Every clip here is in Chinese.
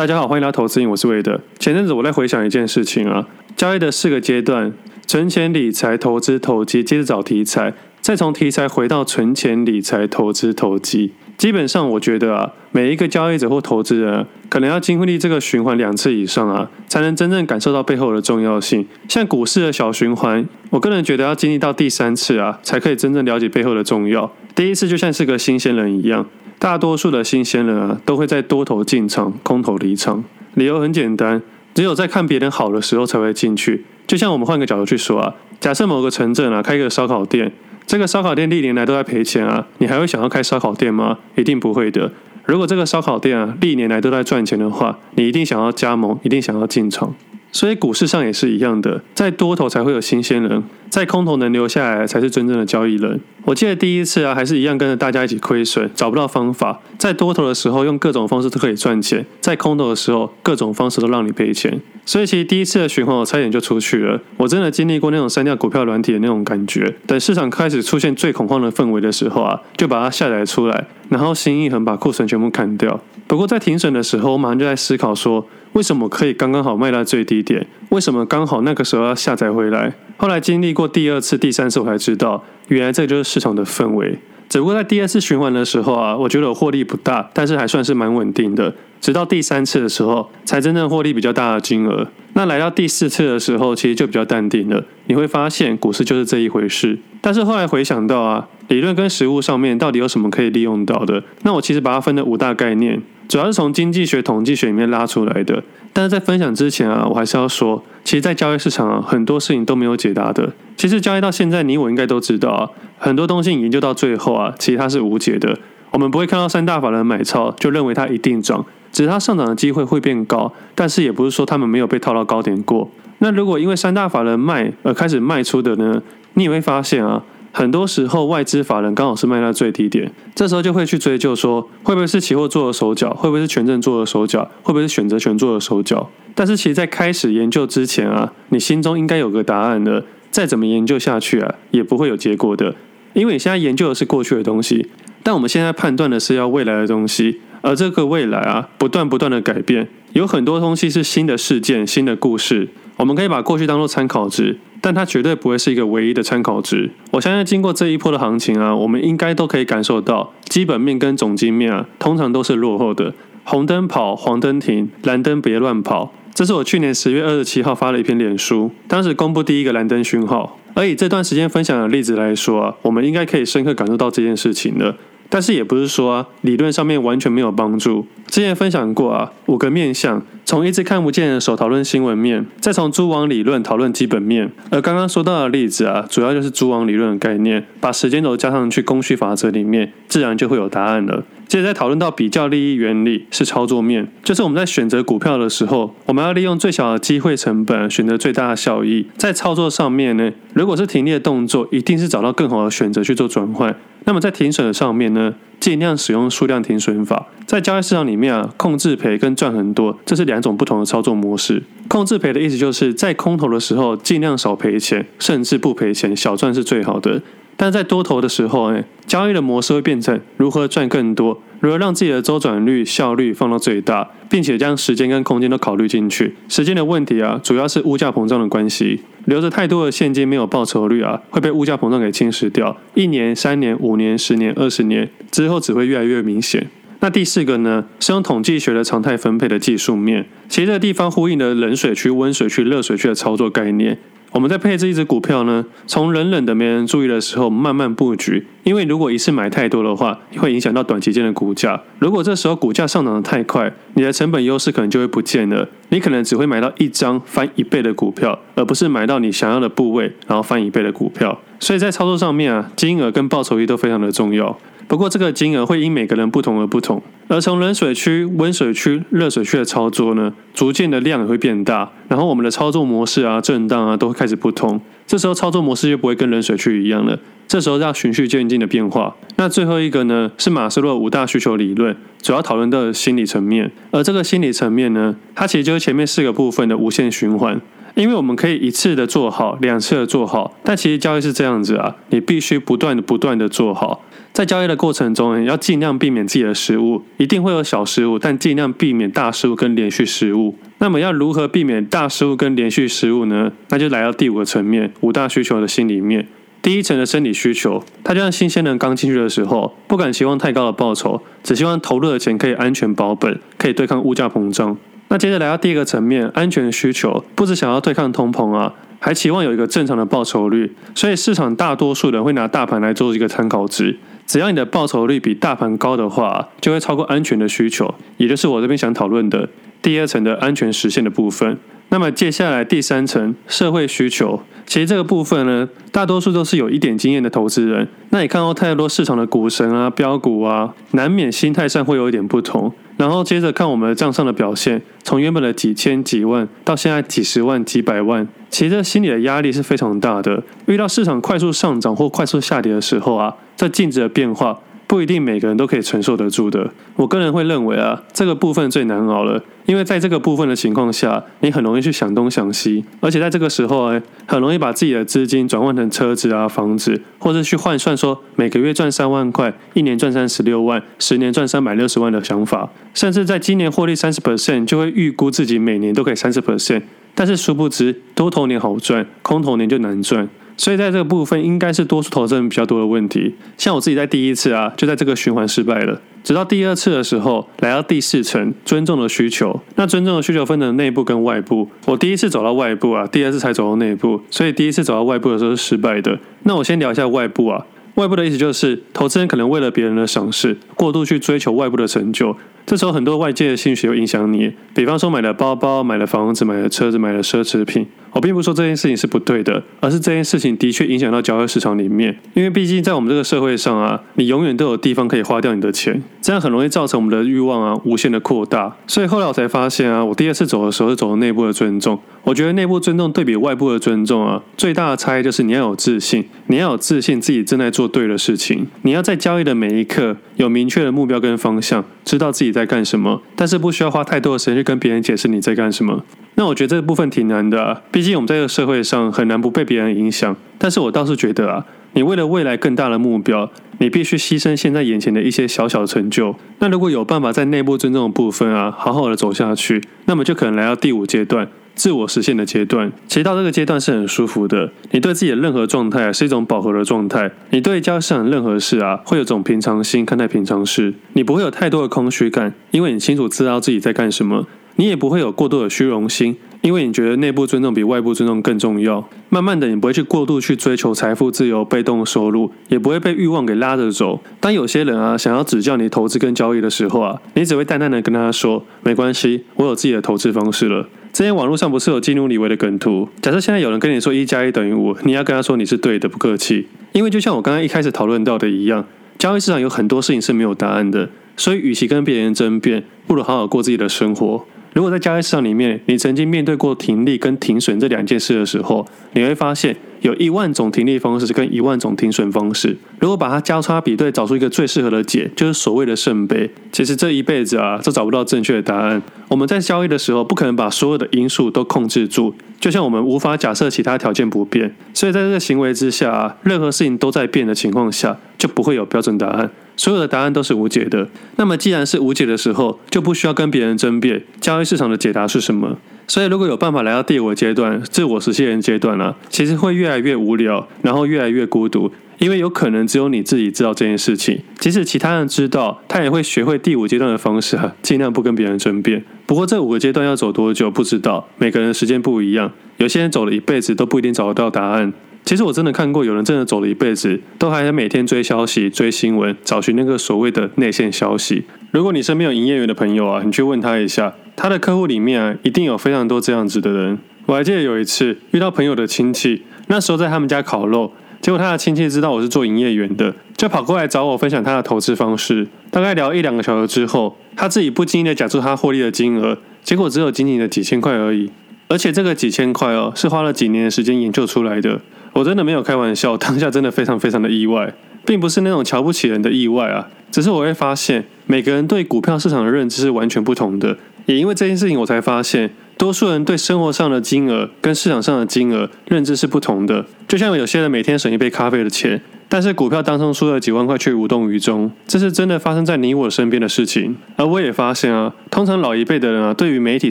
大家好，欢迎来到投资营，我是韦德。前阵子我在回想一件事情啊，交易的四个阶段：存钱、理财、投资、投机，接着找题材，再从题材回到存钱、理财、投资、投机。基本上，我觉得啊，每一个交易者或投资人，可能要经历这个循环两次以上啊，才能真正感受到背后的重要性。像股市的小循环，我个人觉得要经历到第三次啊，才可以真正了解背后的重要。第一次就像是个新鲜人一样。大多数的新鲜人啊，都会在多头进场，空头离场。理由很简单，只有在看别人好的时候才会进去。就像我们换个角度去说啊，假设某个城镇啊开一个烧烤店，这个烧烤店历年来都在赔钱啊，你还会想要开烧烤店吗？一定不会的。如果这个烧烤店啊历年来都在赚钱的话，你一定想要加盟，一定想要进场。所以股市上也是一样的，在多头才会有新鲜人，在空头能留下来才是真正的交易人。我记得第一次啊，还是一样跟着大家一起亏损，找不到方法。在多头的时候用各种方式都可以赚钱，在空头的时候各种方式都让你赔钱。所以其实第一次的循环我差点就出去了。我真的经历过那种删掉股票软体的那种感觉。等市场开始出现最恐慌的氛围的时候啊，就把它下载出来，然后心一横把库存全部砍掉。不过在停损的时候，我马上就在思考说。为什么可以刚刚好卖到最低点？为什么刚好那个时候要下载回来？后来经历过第二次、第三次，我才知道，原来这就是市场的氛围。只不过在第二次循环的时候啊，我觉得我获利不大，但是还算是蛮稳定的。直到第三次的时候，才真正获利比较大的金额。那来到第四次的时候，其实就比较淡定了。你会发现，股市就是这一回事。但是后来回想到啊，理论跟实务上面到底有什么可以利用到的？那我其实把它分了五大概念。主要是从经济学、统计学里面拉出来的，但是在分享之前啊，我还是要说，其实，在交易市场啊，很多事情都没有解答的。其实交易到现在，你我应该都知道啊，很多东西研究到最后啊，其实它是无解的。我们不会看到三大法人买超就认为它一定涨，只是它上涨的机会会变高，但是也不是说他们没有被套到高点过。那如果因为三大法人卖而开始卖出的呢，你也会发现啊。很多时候，外资法人刚好是卖在最低点，这时候就会去追究说，会不会是期货做的手脚，会不会是权证做的手脚，会不会是选择权做的手脚？但是，其实，在开始研究之前啊，你心中应该有个答案的。再怎么研究下去啊，也不会有结果的，因为你现在研究的是过去的东西，但我们现在判断的是要未来的东西，而这个未来啊，不断不断的改变，有很多东西是新的事件、新的故事，我们可以把过去当做参考值。但它绝对不会是一个唯一的参考值。我相信经过这一波的行情啊，我们应该都可以感受到，基本面跟总经面啊，通常都是落后的。红灯跑，黄灯停，蓝灯别乱跑。这是我去年十月二十七号发了一篇脸书，当时公布第一个蓝灯讯号。而以这段时间分享的例子来说啊，我们应该可以深刻感受到这件事情的。但是也不是说啊，理论上面完全没有帮助。之前分享过啊，五个面相，从一只看不见的手讨论新闻面，再从蛛网理论讨论基本面。而刚刚说到的例子啊，主要就是蛛网理论的概念，把时间轴加上去供需法则里面，自然就会有答案了。接着再讨论到比较利益原理，是操作面，就是我们在选择股票的时候，我们要利用最小的机会成本，选择最大的效益。在操作上面呢，如果是停利动作，一定是找到更好的选择去做转换。那么在停损的上面呢，尽量使用数量停损法。在交易市场里面啊，控制赔跟赚很多，这是两种不同的操作模式。控制赔的意思就是在空头的时候尽量少赔钱，甚至不赔钱，小赚是最好的。但在多头的时候，哎，交易的模式会变成如何赚更多，如何让自己的周转率、效率放到最大，并且将时间跟空间都考虑进去。时间的问题啊，主要是物价膨胀的关系。留着太多的现金没有报酬率啊，会被物价膨胀给侵蚀掉。一年、三年、五年、十年、二十年之后，只会越来越明显。那第四个呢，是用统计学的常态分配的技术面。其实这个地方呼应了冷水区、温水区、热水区的操作概念。我们在配置一只股票呢，从冷冷的没人注意的时候慢慢布局，因为如果一次买太多的话，会影响到短期间的股价。如果这时候股价上涨得太快，你的成本优势可能就会不见了。你可能只会买到一张翻一倍的股票，而不是买到你想要的部位，然后翻一倍的股票。所以在操作上面啊，金额跟报酬率都非常的重要。不过这个金额会因每个人不同而不同，而从冷水区、温水区、热水区的操作呢，逐渐的量也会变大，然后我们的操作模式啊、震荡啊都会开始不同。这时候操作模式就不会跟冷水区一样了，这时候要循序渐进的变化。那最后一个呢，是马斯洛五大需求理论，主要讨论的心理层面，而这个心理层面呢，它其实就是前面四个部分的无限循环。因为我们可以一次的做好，两次的做好，但其实交易是这样子啊，你必须不断的、不断的做好。在交易的过程中，要尽量避免自己的失误，一定会有小失误，但尽量避免大失误跟连续失误。那么要如何避免大失误跟连续失误呢？那就来到第五个层面，五大需求的心里面。第一层的生理需求，它就像新鲜人刚进去的时候，不敢期望太高的报酬，只希望投入的钱可以安全保本，可以对抗物价膨胀。那接着来到第二个层面，安全需求，不只想要对抗通膨啊，还期望有一个正常的报酬率。所以市场大多数人会拿大盘来做一个参考值，只要你的报酬率比大盘高的话，就会超过安全的需求，也就是我这边想讨论的第二层的安全实现的部分。那么接下来第三层社会需求，其实这个部分呢，大多数都是有一点经验的投资人。那你看到太多市场的股神啊、标股啊，难免心态上会有一点不同。然后接着看我们的账上的表现，从原本的几千几万到现在几十万、几百万，其实这心理的压力是非常大的。遇到市场快速上涨或快速下跌的时候啊，在净值的变化。不一定每个人都可以承受得住的。我个人会认为啊，这个部分最难熬了，因为在这个部分的情况下，你很容易去想东想西，而且在这个时候哎，很容易把自己的资金转换成车子啊、房子，或者去换算说每个月赚三万块，一年赚三十六万，十年赚三百六十万的想法，甚至在今年获利三十 percent，就会预估自己每年都可以三十 percent，但是殊不知多头年好赚，空头年就难赚。所以在这个部分，应该是多数投资人比较多的问题。像我自己在第一次啊，就在这个循环失败了。直到第二次的时候，来到第四层，尊重的需求。那尊重的需求分成内部跟外部。我第一次走到外部啊，第二次才走到内部。所以第一次走到外部的时候是失败的。那我先聊一下外部啊。外部的意思就是，投资人可能为了别人的赏识，过度去追求外部的成就。这时候很多外界的信息会影响你，比方说买了包包、买了房子、买了车子、买了奢侈品。我并不说这件事情是不对的，而是这件事情的确影响到交易市场里面。因为毕竟在我们这个社会上啊，你永远都有地方可以花掉你的钱，这样很容易造成我们的欲望啊无限的扩大。所以后来我才发现啊，我第二次走的时候是走的内部的尊重。我觉得内部尊重对比外部的尊重啊，最大的差异就是你要有自信，你要有自信自己正在做对的事情，你要在交易的每一刻有明确的目标跟方向，知道自己你在干什么，但是不需要花太多的时间去跟别人解释你在干什么。那我觉得这部分挺难的，毕竟我们在这个社会上很难不被别人影响。但是我倒是觉得啊，你为了未来更大的目标，你必须牺牲现在眼前的一些小小成就。那如果有办法在内部尊重的部分啊，好好的走下去，那么就可能来到第五阶段，自我实现的阶段。其实到这个阶段是很舒服的，你对自己的任何状态啊，是一种饱和的状态，你对交易市场的任何事啊，会有种平常心看待平常事，你不会有太多的空虚感，因为你清楚知道自己在干什么。你也不会有过度的虚荣心，因为你觉得内部尊重比外部尊重更重要。慢慢的，你不会去过度去追求财富自由、被动收入，也不会被欲望给拉着走。当有些人啊想要指教你投资跟交易的时候啊，你只会淡淡的跟他说：“没关系，我有自己的投资方式了。”之前网络上不是有基努李维的梗图？假设现在有人跟你说一加一等于五，你要跟他说你是对的，不客气。因为就像我刚刚一开始讨论到的一样，交易市场有很多事情是没有答案的，所以与其跟别人争辩，不如好好过自己的生活。如果在交易市场里面，你曾经面对过停利跟停损这两件事的时候，你会发现有一万种停利方式跟一万种停损方式。如果把它交叉比对，找出一个最适合的解，就是所谓的圣杯。其实这一辈子啊，都找不到正确的答案。我们在交易的时候，不可能把所有的因素都控制住，就像我们无法假设其他条件不变。所以在这个行为之下，任何事情都在变的情况下，就不会有标准答案。所有的答案都是无解的。那么，既然是无解的时候，就不需要跟别人争辩。交易市场的解答是什么？所以，如果有办法来到第五个阶段，自我实现阶段啊，其实会越来越无聊，然后越来越孤独，因为有可能只有你自己知道这件事情。即使其他人知道，他也会学会第五阶段的方式啊，尽量不跟别人争辩。不过，这五个阶段要走多久不知道，每个人的时间不一样。有些人走了一辈子都不一定找得到答案。其实我真的看过有人真的走了一辈子，都还在每天追消息、追新闻，找寻那个所谓的内线消息。如果你身边有营业员的朋友啊，你去问他一下，他的客户里面啊，一定有非常多这样子的人。我还记得有一次遇到朋友的亲戚，那时候在他们家烤肉，结果他的亲戚知道我是做营业员的，就跑过来找我分享他的投资方式。大概聊一两个小时之后，他自己不经意的讲出他获利的金额，结果只有仅仅的几千块而已。而且这个几千块哦，是花了几年的时间研究出来的。我真的没有开玩笑，当下真的非常非常的意外，并不是那种瞧不起人的意外啊，只是我会发现每个人对股票市场的认知是完全不同的。也因为这件事情，我才发现多数人对生活上的金额跟市场上的金额认知是不同的。就像有些人每天省一杯咖啡的钱，但是股票当中输了几万块却无动于衷，这是真的发生在你我身边的事情。而我也发现啊，通常老一辈的人啊，对于媒体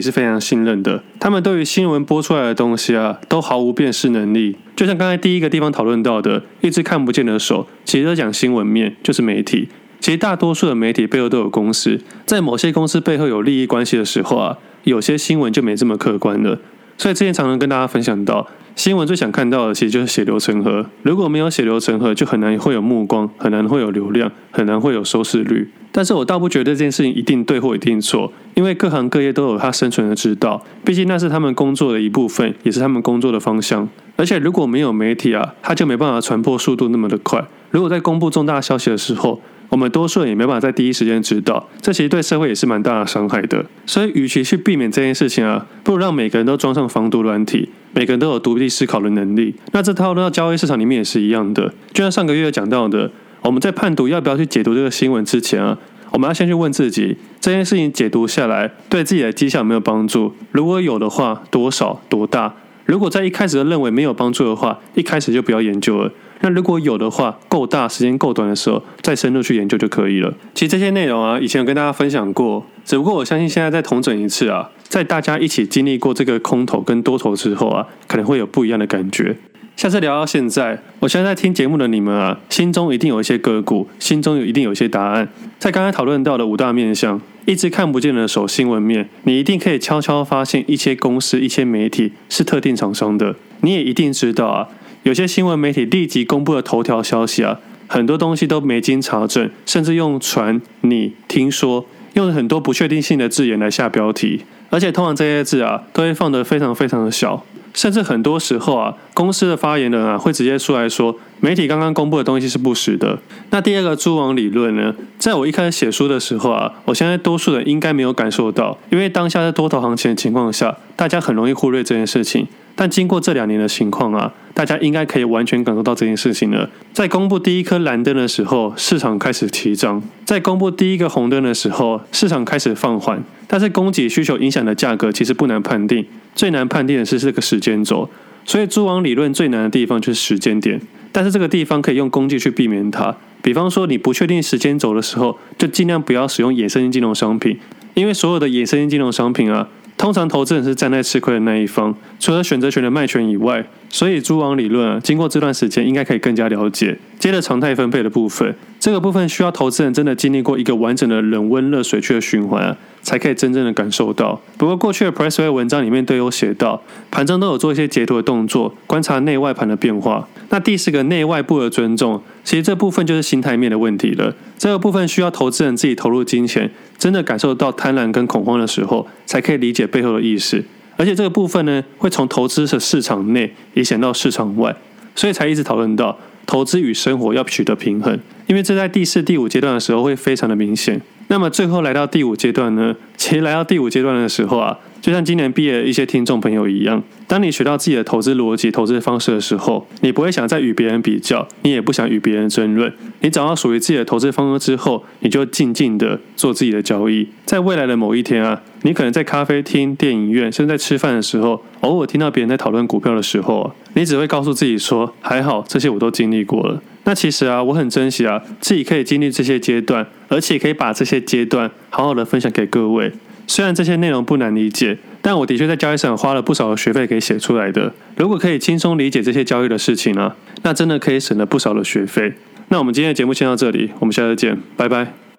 是非常信任的，他们对于新闻播出来的东西啊，都毫无辨识能力。就像刚才第一个地方讨论到的，一只看不见的手，其实都讲新闻面，就是媒体。其实大多数的媒体背后都有公司，在某些公司背后有利益关系的时候啊，有些新闻就没这么客观了。所以之前常常跟大家分享到，新闻最想看到的其实就是血流成河。如果没有血流成河，就很难会有目光，很难会有流量，很难会有收视率。但是我倒不觉得这件事情一定对或一定错，因为各行各业都有它生存的之道，毕竟那是他们工作的一部分，也是他们工作的方向。而且如果没有媒体啊，它就没办法传播速度那么的快。如果在公布重大消息的时候，我们多数人也没办法在第一时间知道，这其实对社会也是蛮大的伤害的。所以，与其去避免这件事情啊，不如让每个人都装上防毒软体，每个人都有独立思考的能力。那这套到交易市场里面也是一样的。就像上个月讲到的，我们在判读要不要去解读这个新闻之前啊，我们要先去问自己，这件事情解读下来对自己的绩效有没有帮助？如果有的话，多少多大？如果在一开始就认为没有帮助的话，一开始就不要研究了。那如果有的话，够大，时间够短的时候，再深入去研究就可以了。其实这些内容啊，以前有跟大家分享过，只不过我相信现在再重整一次啊，在大家一起经历过这个空头跟多头之后啊，可能会有不一样的感觉。下次聊到现在，我相信在听节目的你们啊，心中一定有一些个股，心中有一定有一些答案。在刚才讨论到的五大面向，一直看不见的手新闻面，你一定可以悄悄发现一些公司、一些媒体是特定厂商的，你也一定知道啊。有些新闻媒体立即公布的头条消息啊，很多东西都没经查证，甚至用传、你听说，用了很多不确定性的字眼来下标题，而且通常这些字啊，都会放得非常非常的小，甚至很多时候啊，公司的发言人啊，会直接出来说，媒体刚刚公布的东西是不实的。那第二个蛛网理论呢，在我一开始写书的时候啊，我相信多数人应该没有感受到，因为当下在多头行情的情况下，大家很容易忽略这件事情。但经过这两年的情况啊，大家应该可以完全感受到这件事情了。在公布第一颗蓝灯的时候，市场开始提涨；在公布第一个红灯的时候，市场开始放缓。但是供给需求影响的价格其实不难判定，最难判定的是这个时间轴。所以蛛网理论最难的地方就是时间点。但是这个地方可以用工具去避免它。比方说，你不确定时间轴的时候，就尽量不要使用衍生性金融商品，因为所有的衍生性金融商品啊。通常投资人是站在吃亏的那一方，除了选择权的卖权以外，所以蛛网理论啊，经过这段时间应该可以更加了解。接着常态分配的部分，这个部分需要投资人真的经历过一个完整的冷温热水区的循环，才可以真正的感受到。不过过去的 Pressway 文章里面都有写到，盘中都有做一些截图的动作，观察内外盘的变化。那第四个内外部的尊重，其实这部分就是心态面的问题了。这个部分需要投资人自己投入金钱，真的感受到贪婪跟恐慌的时候，才可以理解背后的意思。而且这个部分呢，会从投资的市场内影响到市场外，所以才一直讨论到。投资与生活要取得平衡，因为这在第四、第五阶段的时候会非常的明显。那么最后来到第五阶段呢？其实来到第五阶段的时候啊，就像今年毕业的一些听众朋友一样，当你学到自己的投资逻辑、投资方式的时候，你不会想再与别人比较，你也不想与别人争论。你找到属于自己的投资方式之后，你就静静的做自己的交易。在未来的某一天啊，你可能在咖啡厅、电影院，甚至在吃饭的时候，偶尔听到别人在讨论股票的时候，你只会告诉自己说：“还好，这些我都经历过了。”那其实啊，我很珍惜啊，自己可以经历这些阶段，而且可以把这些阶段好好的分享给各位。虽然这些内容不难理解，但我的确在交易上花了不少的学费给写出来的。如果可以轻松理解这些交易的事情啊，那真的可以省了不少的学费。那我们今天的节目先到这里，我们下次见，拜拜。